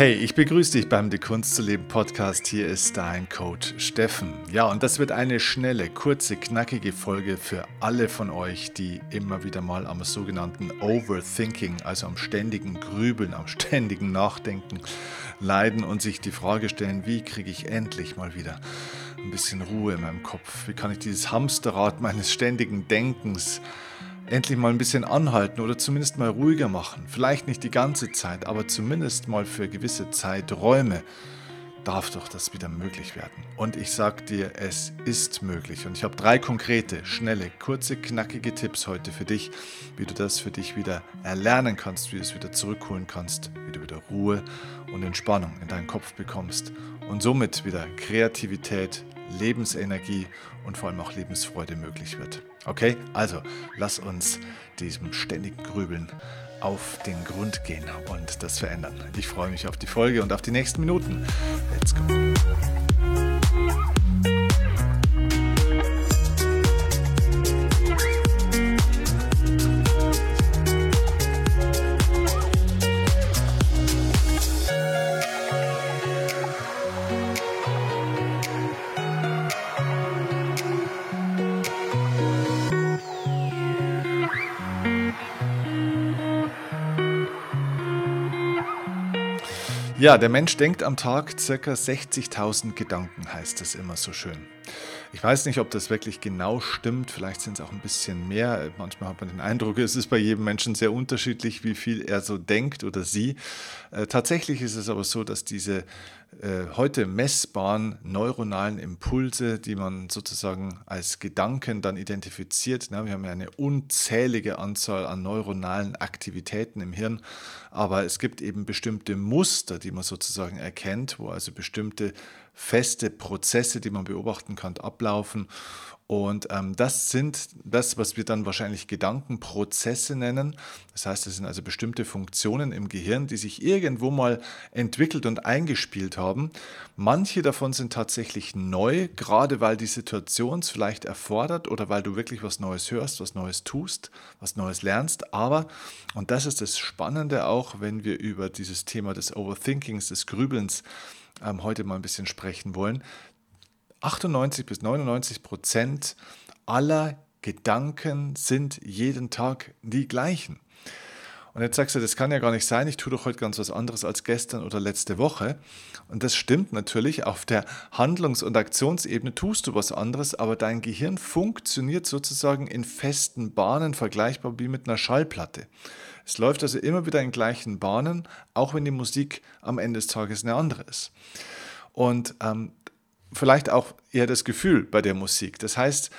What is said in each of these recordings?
Hey, ich begrüße dich beim Die Kunst zu leben Podcast. Hier ist dein Coach Steffen. Ja, und das wird eine schnelle, kurze, knackige Folge für alle von euch, die immer wieder mal am sogenannten Overthinking, also am ständigen Grübeln, am ständigen Nachdenken leiden und sich die Frage stellen, wie kriege ich endlich mal wieder ein bisschen Ruhe in meinem Kopf? Wie kann ich dieses Hamsterrad meines ständigen Denkens endlich mal ein bisschen anhalten oder zumindest mal ruhiger machen. Vielleicht nicht die ganze Zeit, aber zumindest mal für gewisse Zeiträume darf doch das wieder möglich werden. Und ich sag dir, es ist möglich. Und ich habe drei konkrete, schnelle, kurze, knackige Tipps heute für dich, wie du das für dich wieder erlernen kannst, wie du es wieder zurückholen kannst, wie du wieder Ruhe und Entspannung in deinen Kopf bekommst und somit wieder Kreativität, Lebensenergie und vor allem auch Lebensfreude möglich wird. Okay, also lass uns diesem ständigen Grübeln auf den Grund gehen und das verändern. Ich freue mich auf die Folge und auf die nächsten Minuten. Let's go. Ja, der Mensch denkt am Tag ca. 60.000 Gedanken, heißt es immer so schön. Ich weiß nicht, ob das wirklich genau stimmt, vielleicht sind es auch ein bisschen mehr. Manchmal hat man den Eindruck, es ist bei jedem Menschen sehr unterschiedlich, wie viel er so denkt oder sie. Äh, tatsächlich ist es aber so, dass diese heute messbaren neuronalen Impulse, die man sozusagen als Gedanken dann identifiziert. Wir haben ja eine unzählige Anzahl an neuronalen Aktivitäten im Hirn, aber es gibt eben bestimmte Muster, die man sozusagen erkennt, wo also bestimmte feste Prozesse, die man beobachten kann, ablaufen. Und ähm, das sind das, was wir dann wahrscheinlich Gedankenprozesse nennen. Das heißt, es sind also bestimmte Funktionen im Gehirn, die sich irgendwo mal entwickelt und eingespielt haben. Manche davon sind tatsächlich neu, gerade weil die Situation es vielleicht erfordert oder weil du wirklich was Neues hörst, was Neues tust, was Neues lernst. Aber, und das ist das Spannende auch, wenn wir über dieses Thema des Overthinkings, des Grübelns ähm, heute mal ein bisschen sprechen wollen, 98 bis 99 Prozent aller Gedanken sind jeden Tag die gleichen. Und jetzt sagst du, das kann ja gar nicht sein, ich tue doch heute ganz was anderes als gestern oder letzte Woche. Und das stimmt natürlich, auf der Handlungs- und Aktionsebene tust du was anderes, aber dein Gehirn funktioniert sozusagen in festen Bahnen, vergleichbar wie mit einer Schallplatte. Es läuft also immer wieder in gleichen Bahnen, auch wenn die Musik am Ende des Tages eine andere ist. Und ähm, vielleicht auch eher das Gefühl bei der Musik. Das heißt,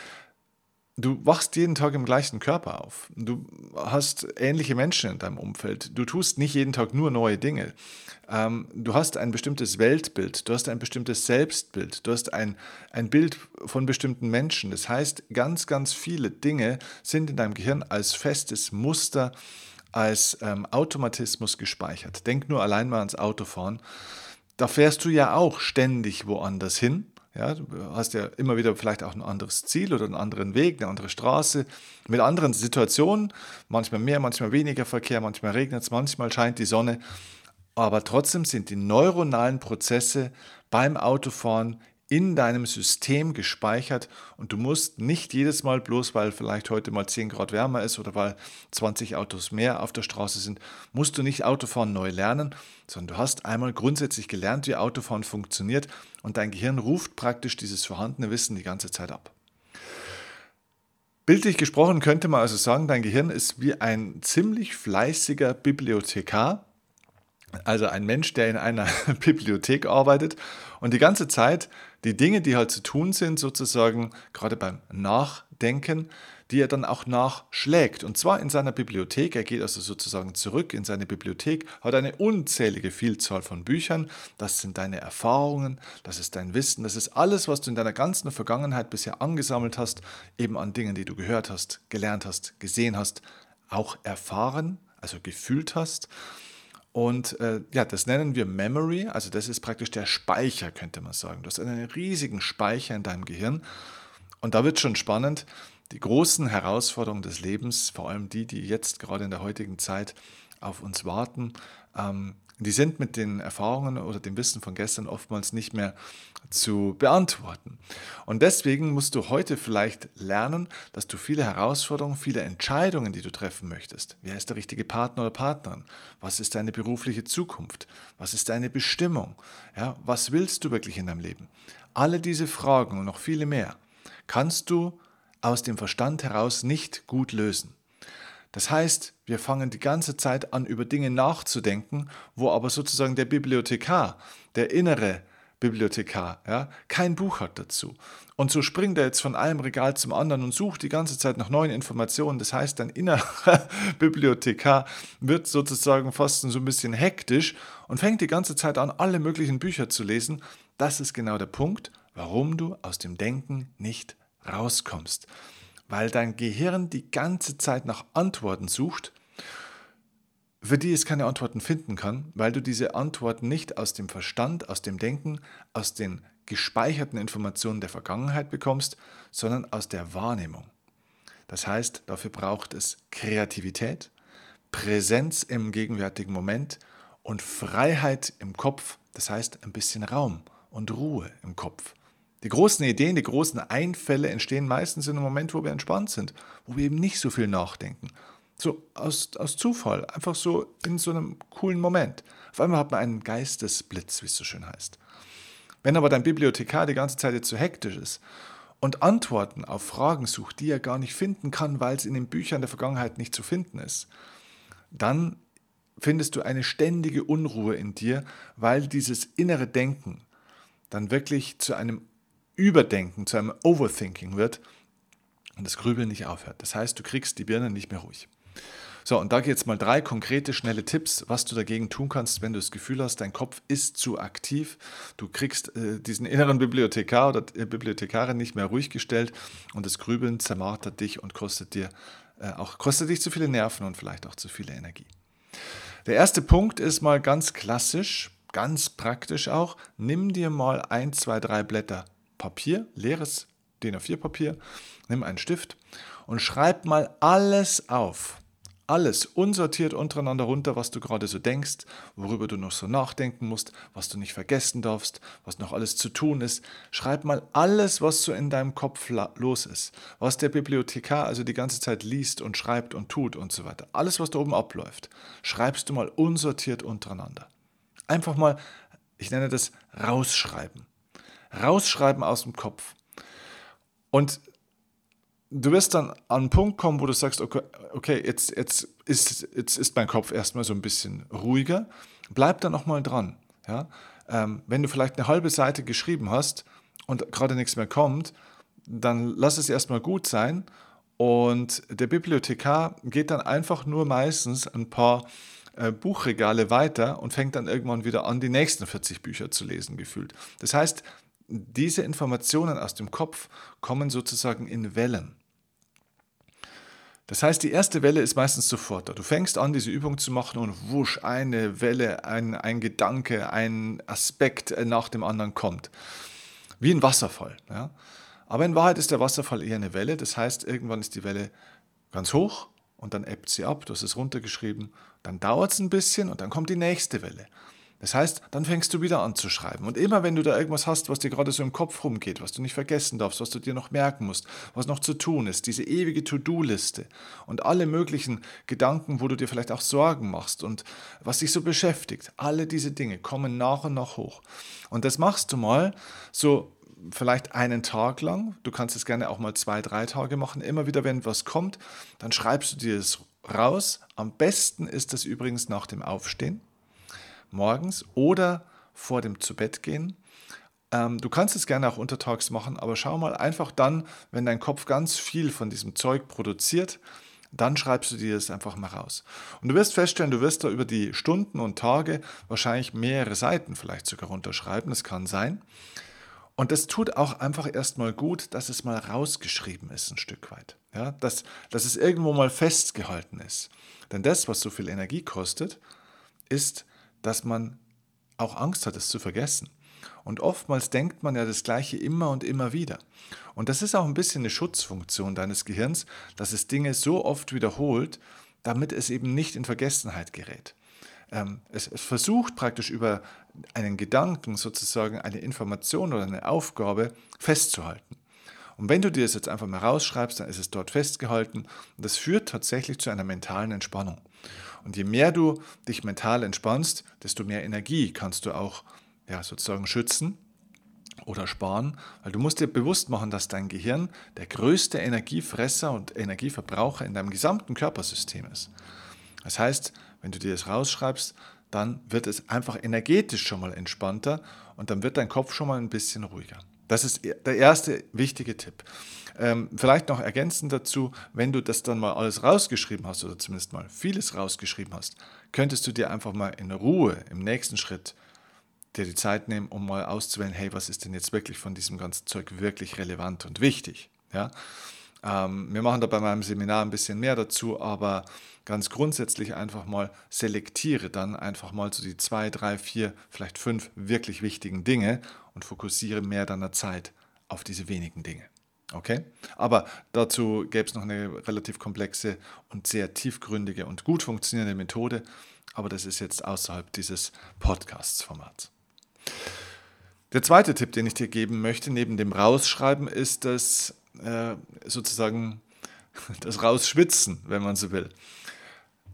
du wachst jeden Tag im gleichen Körper auf. Du hast ähnliche Menschen in deinem Umfeld. Du tust nicht jeden Tag nur neue Dinge. Ähm, du hast ein bestimmtes Weltbild, du hast ein bestimmtes Selbstbild, du hast ein, ein Bild von bestimmten Menschen. Das heißt, ganz, ganz viele Dinge sind in deinem Gehirn als festes Muster, als ähm, Automatismus gespeichert. Denk nur allein mal ans Autofahren da fährst du ja auch ständig woanders hin. Ja, du hast ja immer wieder vielleicht auch ein anderes Ziel oder einen anderen Weg, eine andere Straße, mit anderen Situationen, manchmal mehr, manchmal weniger Verkehr, manchmal regnet es, manchmal scheint die Sonne. Aber trotzdem sind die neuronalen Prozesse beim Autofahren in deinem System gespeichert und du musst nicht jedes Mal, bloß weil vielleicht heute mal 10 Grad wärmer ist oder weil 20 Autos mehr auf der Straße sind, musst du nicht Autofahren neu lernen, sondern du hast einmal grundsätzlich gelernt, wie Autofahren funktioniert und dein Gehirn ruft praktisch dieses vorhandene Wissen die ganze Zeit ab. Bildlich gesprochen könnte man also sagen, dein Gehirn ist wie ein ziemlich fleißiger Bibliothekar, also ein Mensch, der in einer Bibliothek arbeitet und die ganze Zeit die Dinge, die halt zu tun sind, sozusagen gerade beim Nachdenken, die er dann auch nachschlägt. Und zwar in seiner Bibliothek. Er geht also sozusagen zurück in seine Bibliothek, hat eine unzählige Vielzahl von Büchern. Das sind deine Erfahrungen, das ist dein Wissen, das ist alles, was du in deiner ganzen Vergangenheit bisher angesammelt hast, eben an Dingen, die du gehört hast, gelernt hast, gesehen hast, auch erfahren, also gefühlt hast. Und äh, ja, das nennen wir Memory, also das ist praktisch der Speicher, könnte man sagen. Du hast einen riesigen Speicher in deinem Gehirn. Und da wird schon spannend, die großen Herausforderungen des Lebens, vor allem die, die jetzt gerade in der heutigen Zeit auf uns warten, ähm, die sind mit den Erfahrungen oder dem Wissen von gestern oftmals nicht mehr zu beantworten. Und deswegen musst du heute vielleicht lernen, dass du viele Herausforderungen, viele Entscheidungen, die du treffen möchtest, wer ist der richtige Partner oder Partnerin, was ist deine berufliche Zukunft, was ist deine Bestimmung, ja, was willst du wirklich in deinem Leben, alle diese Fragen und noch viele mehr kannst du aus dem Verstand heraus nicht gut lösen. Das heißt, wir fangen die ganze Zeit an, über Dinge nachzudenken, wo aber sozusagen der Bibliothekar, der innere Bibliothekar, ja, kein Buch hat dazu. Und so springt er jetzt von einem Regal zum anderen und sucht die ganze Zeit nach neuen Informationen. Das heißt, dein innerer Bibliothekar wird sozusagen fast so ein bisschen hektisch und fängt die ganze Zeit an, alle möglichen Bücher zu lesen. Das ist genau der Punkt, warum du aus dem Denken nicht rauskommst weil dein Gehirn die ganze Zeit nach Antworten sucht, für die es keine Antworten finden kann, weil du diese Antworten nicht aus dem Verstand, aus dem Denken, aus den gespeicherten Informationen der Vergangenheit bekommst, sondern aus der Wahrnehmung. Das heißt, dafür braucht es Kreativität, Präsenz im gegenwärtigen Moment und Freiheit im Kopf, das heißt ein bisschen Raum und Ruhe im Kopf. Die großen Ideen, die großen Einfälle entstehen meistens in einem Moment, wo wir entspannt sind, wo wir eben nicht so viel nachdenken. So aus, aus Zufall, einfach so in so einem coolen Moment. Auf einmal hat man einen Geistesblitz, wie es so schön heißt. Wenn aber dein Bibliothekar die ganze Zeit jetzt so hektisch ist und Antworten auf Fragen sucht, die er gar nicht finden kann, weil es in den Büchern der Vergangenheit nicht zu finden ist, dann findest du eine ständige Unruhe in dir, weil dieses innere Denken dann wirklich zu einem Überdenken, zu einem Overthinking wird und das Grübeln nicht aufhört. Das heißt, du kriegst die Birne nicht mehr ruhig. So, und da geht jetzt mal drei konkrete, schnelle Tipps, was du dagegen tun kannst, wenn du das Gefühl hast, dein Kopf ist zu aktiv. Du kriegst äh, diesen inneren Bibliothekar oder äh, Bibliothekarin nicht mehr ruhig gestellt und das Grübeln zermartert dich und kostet dir äh, auch kostet dich zu viele Nerven und vielleicht auch zu viel Energie. Der erste Punkt ist mal ganz klassisch, ganz praktisch auch. Nimm dir mal ein, zwei, drei Blätter Papier, leeres DIN A4-Papier, nimm einen Stift und schreib mal alles auf. Alles unsortiert untereinander runter, was du gerade so denkst, worüber du noch so nachdenken musst, was du nicht vergessen darfst, was noch alles zu tun ist. Schreib mal alles, was so in deinem Kopf los ist, was der Bibliothekar also die ganze Zeit liest und schreibt und tut und so weiter. Alles, was da oben abläuft, schreibst du mal unsortiert untereinander. Einfach mal, ich nenne das rausschreiben rausschreiben aus dem Kopf. Und du wirst dann an einen Punkt kommen, wo du sagst, okay, okay jetzt, jetzt, ist, jetzt ist mein Kopf erstmal so ein bisschen ruhiger. Bleib da nochmal dran. Ja? Ähm, wenn du vielleicht eine halbe Seite geschrieben hast und gerade nichts mehr kommt, dann lass es erstmal gut sein. Und der Bibliothekar geht dann einfach nur meistens ein paar äh, Buchregale weiter und fängt dann irgendwann wieder an, die nächsten 40 Bücher zu lesen, gefühlt. Das heißt, diese Informationen aus dem Kopf kommen sozusagen in Wellen. Das heißt, die erste Welle ist meistens sofort da. Du fängst an, diese Übung zu machen und wusch, eine Welle, ein, ein Gedanke, ein Aspekt nach dem anderen kommt. Wie ein Wasserfall. Ja? Aber in Wahrheit ist der Wasserfall eher eine Welle. Das heißt, irgendwann ist die Welle ganz hoch und dann ebbt sie ab. Du hast es runtergeschrieben. Dann dauert es ein bisschen und dann kommt die nächste Welle. Das heißt, dann fängst du wieder an zu schreiben. Und immer wenn du da irgendwas hast, was dir gerade so im Kopf rumgeht, was du nicht vergessen darfst, was du dir noch merken musst, was noch zu tun ist, diese ewige To-Do-Liste und alle möglichen Gedanken, wo du dir vielleicht auch Sorgen machst und was dich so beschäftigt, alle diese Dinge kommen nach und nach hoch. Und das machst du mal so vielleicht einen Tag lang. Du kannst es gerne auch mal zwei, drei Tage machen. Immer wieder, wenn was kommt, dann schreibst du dir es raus. Am besten ist das übrigens nach dem Aufstehen morgens oder vor dem Zubettgehen. Ähm, du kannst es gerne auch untertags machen, aber schau mal einfach dann, wenn dein Kopf ganz viel von diesem Zeug produziert, dann schreibst du dir das einfach mal raus. Und du wirst feststellen, du wirst da über die Stunden und Tage wahrscheinlich mehrere Seiten vielleicht sogar runterschreiben, das kann sein. Und das tut auch einfach erstmal gut, dass es mal rausgeschrieben ist, ein Stück weit. Ja, dass, dass es irgendwo mal festgehalten ist. Denn das, was so viel Energie kostet, ist dass man auch Angst hat, es zu vergessen. Und oftmals denkt man ja das Gleiche immer und immer wieder. Und das ist auch ein bisschen eine Schutzfunktion deines Gehirns, dass es Dinge so oft wiederholt, damit es eben nicht in Vergessenheit gerät. ähm, es, es versucht praktisch über einen Gedanken sozusagen eine Information oder eine Aufgabe festzuhalten. Und wenn du dir das jetzt einfach mal rausschreibst, dann ist es dort festgehalten und das führt tatsächlich zu einer mentalen Entspannung. Und je mehr du dich mental entspannst, desto mehr Energie kannst du auch ja, sozusagen schützen oder sparen, weil du musst dir bewusst machen, dass dein Gehirn der größte Energiefresser und Energieverbraucher in deinem gesamten Körpersystem ist. Das heißt, wenn du dir das rausschreibst, dann wird es einfach energetisch schon mal entspannter und dann wird dein Kopf schon mal ein bisschen ruhiger. Das ist der erste wichtige Tipp. Ähm, vielleicht noch ergänzend dazu, wenn du das dann mal alles rausgeschrieben hast oder zumindest mal vieles rausgeschrieben hast, könntest du dir einfach mal in Ruhe im nächsten Schritt dir die Zeit nehmen, um mal auszuwählen, hey, was ist denn jetzt wirklich von diesem ganzen Zeug wirklich relevant und wichtig? Ja? Ähm, wir machen da bei meinem Seminar ein bisschen mehr dazu, aber ganz grundsätzlich einfach mal selektiere dann einfach mal so die zwei, drei, vier, vielleicht fünf wirklich wichtigen Dinge und fokussiere mehr deiner Zeit auf diese wenigen Dinge. Okay? Aber dazu gäbe es noch eine relativ komplexe und sehr tiefgründige und gut funktionierende Methode, aber das ist jetzt außerhalb dieses Podcasts-Formats. Der zweite Tipp, den ich dir geben möchte, neben dem Rausschreiben, ist das äh, sozusagen das Rausschwitzen, wenn man so will.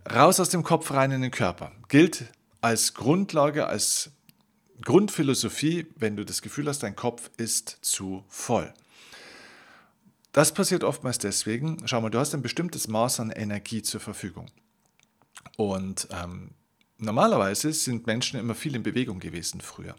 Raus aus dem Kopf, rein in den Körper. Gilt als Grundlage, als Grundphilosophie, wenn du das Gefühl hast, dein Kopf ist zu voll. Das passiert oftmals deswegen, schau mal, du hast ein bestimmtes Maß an Energie zur Verfügung. Und ähm, normalerweise sind Menschen immer viel in Bewegung gewesen früher.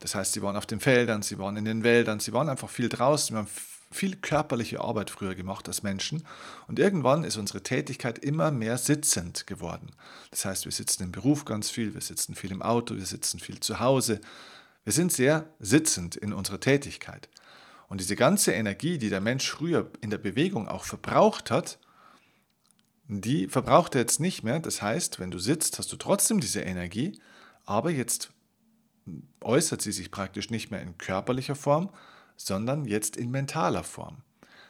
Das heißt, sie waren auf den Feldern, sie waren in den Wäldern, sie waren einfach viel draußen, wir haben viel körperliche Arbeit früher gemacht als Menschen. Und irgendwann ist unsere Tätigkeit immer mehr sitzend geworden. Das heißt, wir sitzen im Beruf ganz viel, wir sitzen viel im Auto, wir sitzen viel zu Hause. Wir sind sehr sitzend in unserer Tätigkeit. Und diese ganze Energie, die der Mensch früher in der Bewegung auch verbraucht hat, die verbraucht er jetzt nicht mehr. Das heißt, wenn du sitzt, hast du trotzdem diese Energie, aber jetzt äußert sie sich praktisch nicht mehr in körperlicher Form, sondern jetzt in mentaler Form.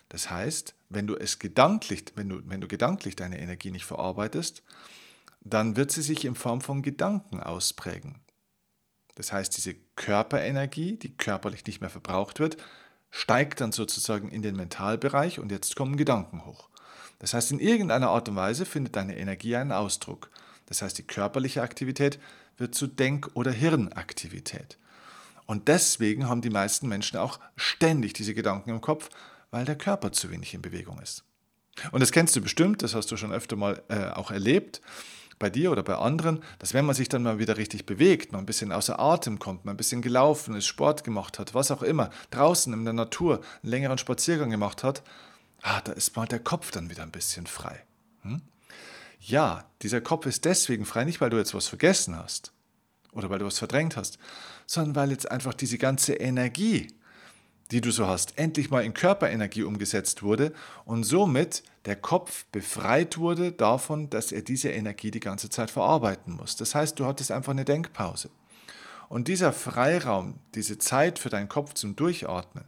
Das heißt, wenn du es gedanklich, wenn du, wenn du gedanklich deine Energie nicht verarbeitest, dann wird sie sich in Form von Gedanken ausprägen. Das heißt, diese Körperenergie, die körperlich nicht mehr verbraucht wird, steigt dann sozusagen in den Mentalbereich und jetzt kommen Gedanken hoch. Das heißt, in irgendeiner Art und Weise findet deine Energie einen Ausdruck. Das heißt, die körperliche Aktivität wird zu Denk- oder Hirnaktivität. Und deswegen haben die meisten Menschen auch ständig diese Gedanken im Kopf, weil der Körper zu wenig in Bewegung ist. Und das kennst du bestimmt, das hast du schon öfter mal äh, auch erlebt bei dir oder bei anderen, dass wenn man sich dann mal wieder richtig bewegt, mal ein bisschen außer Atem kommt, mal ein bisschen gelaufen ist, Sport gemacht hat, was auch immer, draußen in der Natur einen längeren Spaziergang gemacht hat, ah, da ist mal der Kopf dann wieder ein bisschen frei. Hm? Ja, dieser Kopf ist deswegen frei, nicht weil du jetzt was vergessen hast oder weil du was verdrängt hast, sondern weil jetzt einfach diese ganze Energie, die du so hast, endlich mal in Körperenergie umgesetzt wurde und somit der Kopf befreit wurde davon, dass er diese Energie die ganze Zeit verarbeiten muss. Das heißt, du hattest einfach eine Denkpause. Und dieser Freiraum, diese Zeit für deinen Kopf zum Durchatmen,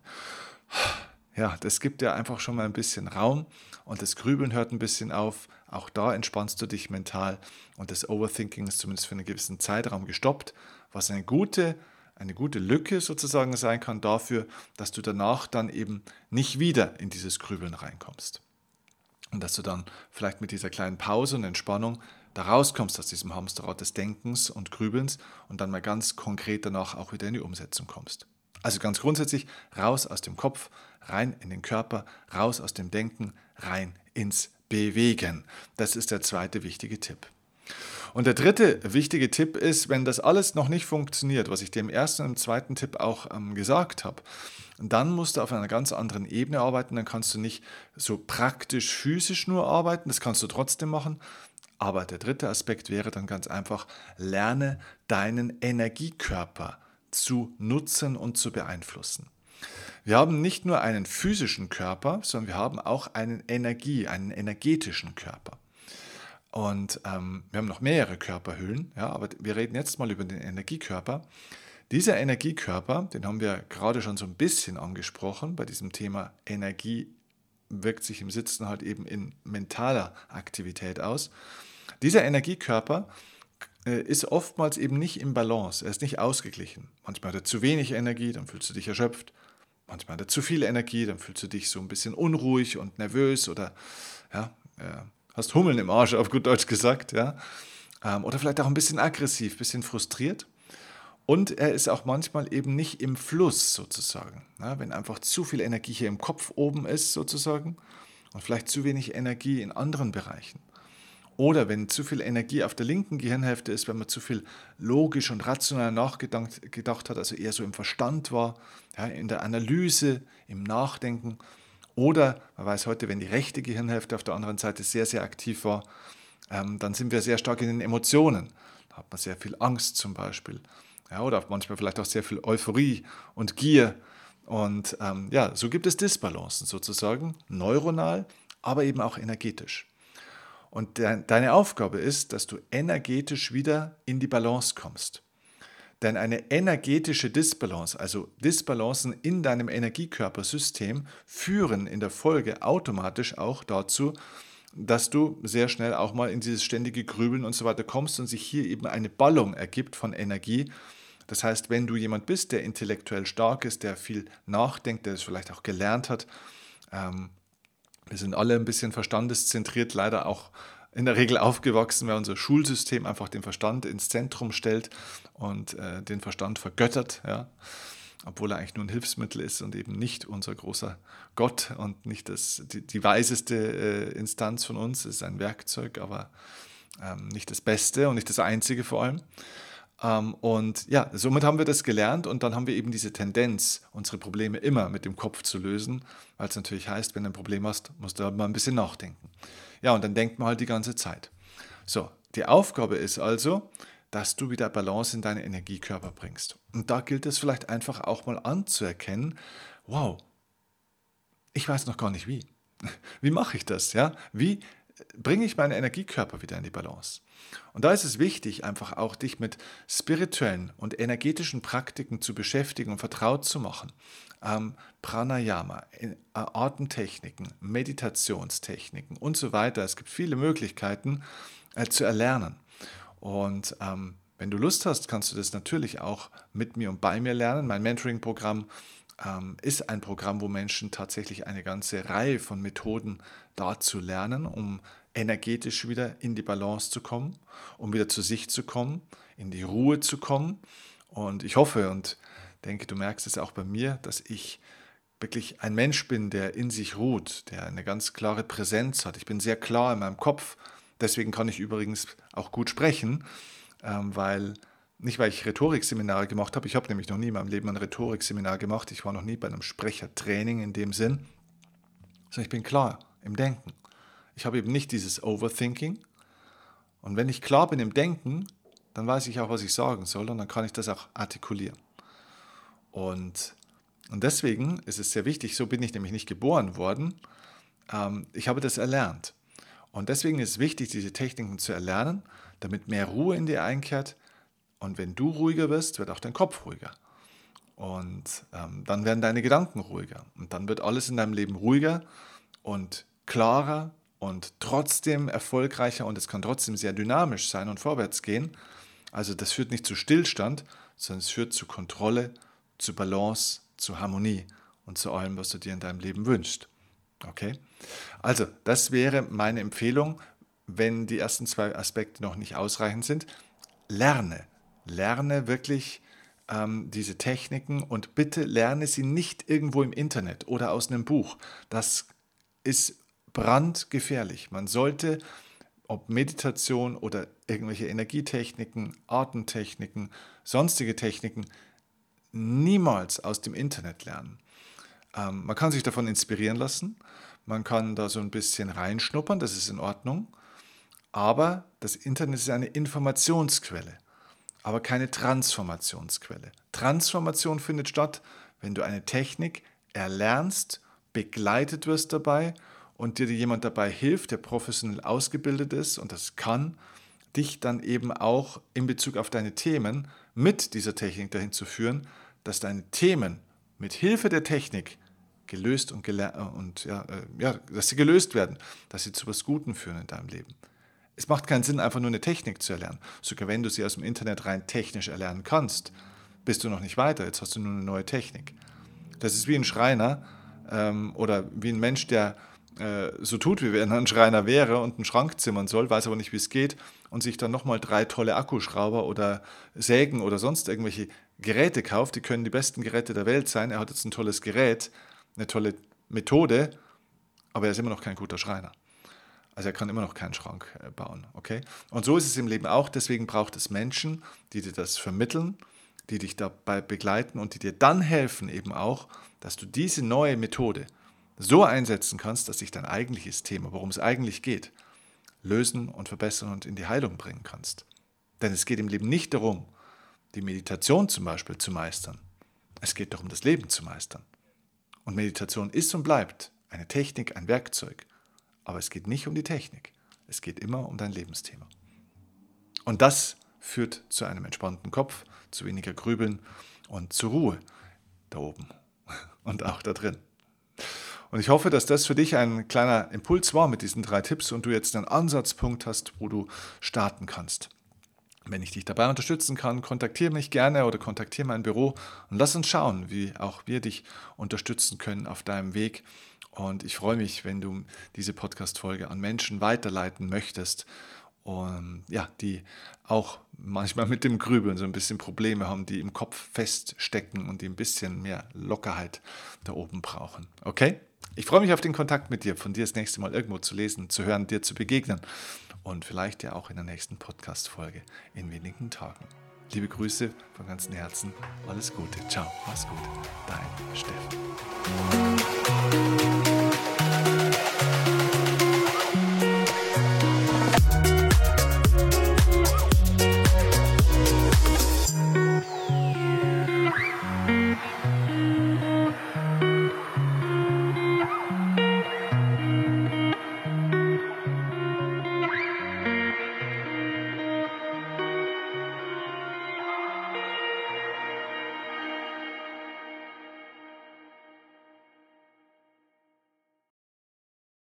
ja, das gibt dir einfach schon mal ein bisschen Raum und das Grübeln hört ein bisschen auf. Auch da entspannst du dich mental und das Overthinking ist zumindest für einen gewissen Zeitraum gestoppt, was eine gute eine gute Lücke sozusagen sein kann dafür, dass du danach dann eben nicht wieder in dieses Grübeln reinkommst. Und dass du dann vielleicht mit dieser kleinen Pause und Entspannung da rauskommst aus diesem Hamsterrad des Denkens und Grübelns und dann mal ganz konkret danach auch wieder in die Umsetzung kommst. Also ganz grundsätzlich raus aus dem Kopf, rein in den Körper, raus aus dem Denken, rein ins Bewegen. Das ist der zweite wichtige Tipp. Und der dritte wichtige Tipp ist, wenn das alles noch nicht funktioniert, was ich im ersten und zweiten Tipp auch ähm, gesagt habe, dann musst du auf einer ganz anderen Ebene arbeiten. Dann kannst du nicht so praktisch physisch nur arbeiten, das kannst du trotzdem machen. Aber der dritte Aspekt wäre dann ganz einfach, lerne deinen Energiekörper zu nutzen und zu beeinflussen. Wir haben nicht nur einen physischen Körper, sondern wir haben auch einen Energie, einen energetischen Körper. Und ähm, wir haben noch mehrere Körperhüllen, ja, aber wir reden jetzt mal über den Energiekörper. Dieser Energiekörper, den haben wir gerade schon so ein bisschen angesprochen bei diesem Thema Energie wirkt sich im Sitzen halt eben in mentaler Aktivität aus. Dieser Energiekörper äh, ist oftmals eben nicht im Balance, er ist nicht ausgeglichen. Manchmal hat er zu wenig Energie, dann fühlst du dich erschöpft. Manchmal hat er zu viel Energie, dann fühlst du dich so ein bisschen unruhig und nervös oder ja, hast Hummeln im Arsch, auf gut Deutsch gesagt. Ja. Ähm, oder vielleicht auch ein bisschen aggressiv, ein bisschen frustriert. Und er ist auch manchmal eben nicht im Fluss sozusagen. Ja, wenn einfach zu viel Energie hier im Kopf oben ist sozusagen und vielleicht zu wenig Energie in anderen Bereichen. Oder wenn zu viel Energie auf der linken Gehirnhälfte ist, wenn man zu viel logisch und rational nachgedacht gedacht hat, also eher so im Verstand war, ja, in der Analyse, im Nachdenken. Oder man weiß heute, wenn die rechte Gehirnhälfte auf der anderen Seite sehr, sehr aktiv war, ähm, dann sind wir sehr stark in den Emotionen. Da hat man sehr viel Angst zum Beispiel. Ja, oder manchmal vielleicht auch sehr viel Euphorie und Gier. Und ähm, ja, so gibt es Disbalancen sozusagen, neuronal, aber eben auch energetisch. Und de deine Aufgabe ist, dass du energetisch wieder in die Balance kommst. Denn eine energetische Disbalance, also Disbalancen in deinem Energiekörpersystem, führen in der Folge automatisch auch dazu, dass du sehr schnell auch mal in dieses ständige Grübeln und so weiter kommst und sich hier eben eine Ballung ergibt von Energie. Das heißt, wenn du jemand bist, der intellektuell stark ist, der viel nachdenkt, der es vielleicht auch gelernt hat, ähm, wir sind alle ein bisschen verstandeszentriert, leider auch in der Regel aufgewachsen, weil unser Schulsystem einfach den Verstand ins Zentrum stellt und äh, den Verstand vergöttert, ja? obwohl er eigentlich nur ein Hilfsmittel ist und eben nicht unser großer Gott und nicht das, die, die weiseste äh, Instanz von uns. Es ist ein Werkzeug, aber ähm, nicht das Beste und nicht das Einzige vor allem. Ähm, und ja, somit haben wir das gelernt und dann haben wir eben diese Tendenz, unsere Probleme immer mit dem Kopf zu lösen, weil es natürlich heißt, wenn du ein Problem hast, musst du halt mal ein bisschen nachdenken. Ja, und dann denkt man halt die ganze Zeit. So, die Aufgabe ist also, dass du wieder Balance in deine Energiekörper bringst. Und da gilt es vielleicht einfach auch mal anzuerkennen, wow, ich weiß noch gar nicht wie. Wie mache ich das? Ja? Wie bringe ich meine Energiekörper wieder in die Balance? Und da ist es wichtig, einfach auch dich mit spirituellen und energetischen Praktiken zu beschäftigen und vertraut zu machen. Ähm, Pranayama, äh, Atemtechniken, Meditationstechniken und so weiter. Es gibt viele Möglichkeiten äh, zu erlernen. Und ähm, wenn du Lust hast, kannst du das natürlich auch mit mir und bei mir lernen. Mein Mentoring-Programm ähm, ist ein Programm, wo Menschen tatsächlich eine ganze Reihe von Methoden dazu lernen, um energetisch wieder in die Balance zu kommen, um wieder zu sich zu kommen, in die Ruhe zu kommen. Und ich hoffe und denke, du merkst es auch bei mir, dass ich wirklich ein Mensch bin, der in sich ruht, der eine ganz klare Präsenz hat. Ich bin sehr klar in meinem Kopf. Deswegen kann ich übrigens auch gut sprechen, ähm, weil nicht weil ich Rhetorikseminare gemacht habe, ich habe nämlich noch nie in meinem Leben ein Rhetorikseminar gemacht, ich war noch nie bei einem Sprechertraining in dem Sinn, sondern ich bin klar im Denken. Ich habe eben nicht dieses Overthinking. Und wenn ich klar bin im Denken, dann weiß ich auch, was ich sagen soll und dann kann ich das auch artikulieren. Und, und deswegen ist es sehr wichtig, so bin ich nämlich nicht geboren worden, ähm, ich habe das erlernt. Und deswegen ist es wichtig, diese Techniken zu erlernen, damit mehr Ruhe in dir einkehrt. Und wenn du ruhiger wirst, wird auch dein Kopf ruhiger. Und ähm, dann werden deine Gedanken ruhiger. Und dann wird alles in deinem Leben ruhiger und klarer und trotzdem erfolgreicher und es kann trotzdem sehr dynamisch sein und vorwärts gehen. Also das führt nicht zu Stillstand, sondern es führt zu Kontrolle, zu Balance, zu Harmonie und zu allem, was du dir in deinem Leben wünschst. Okay? Also, das wäre meine Empfehlung, wenn die ersten zwei Aspekte noch nicht ausreichend sind. Lerne. Lerne wirklich ähm, diese Techniken und bitte lerne sie nicht irgendwo im Internet oder aus einem Buch. Das ist brandgefährlich. Man sollte, ob Meditation oder irgendwelche Energietechniken, Artentechniken, sonstige Techniken, niemals aus dem Internet lernen. Ähm, man kann sich davon inspirieren lassen, man kann da so ein bisschen reinschnuppern, das ist in Ordnung, aber das Internet ist eine Informationsquelle, aber keine Transformationsquelle. Transformation findet statt, wenn du eine Technik erlernst, begleitet wirst dabei und dir jemand dabei hilft, der professionell ausgebildet ist und das kann, dich dann eben auch in Bezug auf deine Themen mit dieser Technik dahin zu führen, dass deine Themen mit Hilfe der Technik gelöst und, und ja, äh, ja, dass sie gelöst werden, dass sie zu etwas Guten führen in deinem Leben. Es macht keinen Sinn, einfach nur eine Technik zu erlernen. Sogar wenn du sie aus dem Internet rein technisch erlernen kannst, bist du noch nicht weiter. Jetzt hast du nur eine neue Technik. Das ist wie ein Schreiner ähm, oder wie ein Mensch, der äh, so tut, wie wenn er ein Schreiner wäre und einen Schrank zimmern soll, weiß aber nicht, wie es geht und sich dann nochmal drei tolle Akkuschrauber oder Sägen oder sonst irgendwelche Geräte kauft. Die können die besten Geräte der Welt sein. Er hat jetzt ein tolles Gerät, eine tolle Methode, aber er ist immer noch kein guter Schreiner. Also er kann immer noch keinen Schrank äh, bauen, okay? Und so ist es im Leben auch. Deswegen braucht es Menschen, die dir das vermitteln, die dich dabei begleiten und die dir dann helfen eben auch, dass du diese neue Methode so einsetzen kannst, dass sich dein eigentliches Thema, worum es eigentlich geht, lösen und verbessern und in die Heilung bringen kannst. Denn es geht im Leben nicht darum, die Meditation zum Beispiel zu meistern. Es geht darum, das Leben zu meistern. Und Meditation ist und bleibt eine Technik, ein Werkzeug. Aber es geht nicht um die Technik. Es geht immer um dein Lebensthema. Und das führt zu einem entspannten Kopf, zu weniger Grübeln und zur Ruhe da oben und auch da drin. Und ich hoffe, dass das für dich ein kleiner Impuls war mit diesen drei Tipps und du jetzt einen Ansatzpunkt hast, wo du starten kannst. Wenn ich dich dabei unterstützen kann, kontaktiere mich gerne oder kontaktiere mein Büro und lass uns schauen, wie auch wir dich unterstützen können auf deinem Weg und ich freue mich, wenn du diese Podcast-Folge an Menschen weiterleiten möchtest, und, ja, die auch manchmal mit dem Grübeln so ein bisschen Probleme haben, die im Kopf feststecken und die ein bisschen mehr Lockerheit da oben brauchen. Okay? Ich freue mich auf den Kontakt mit dir, von dir das nächste Mal irgendwo zu lesen, zu hören, dir zu begegnen und vielleicht ja auch in der nächsten Podcast-Folge in wenigen Tagen. Liebe Grüße von ganzem Herzen, alles Gute, ciao, mach's gut, dein Steffen.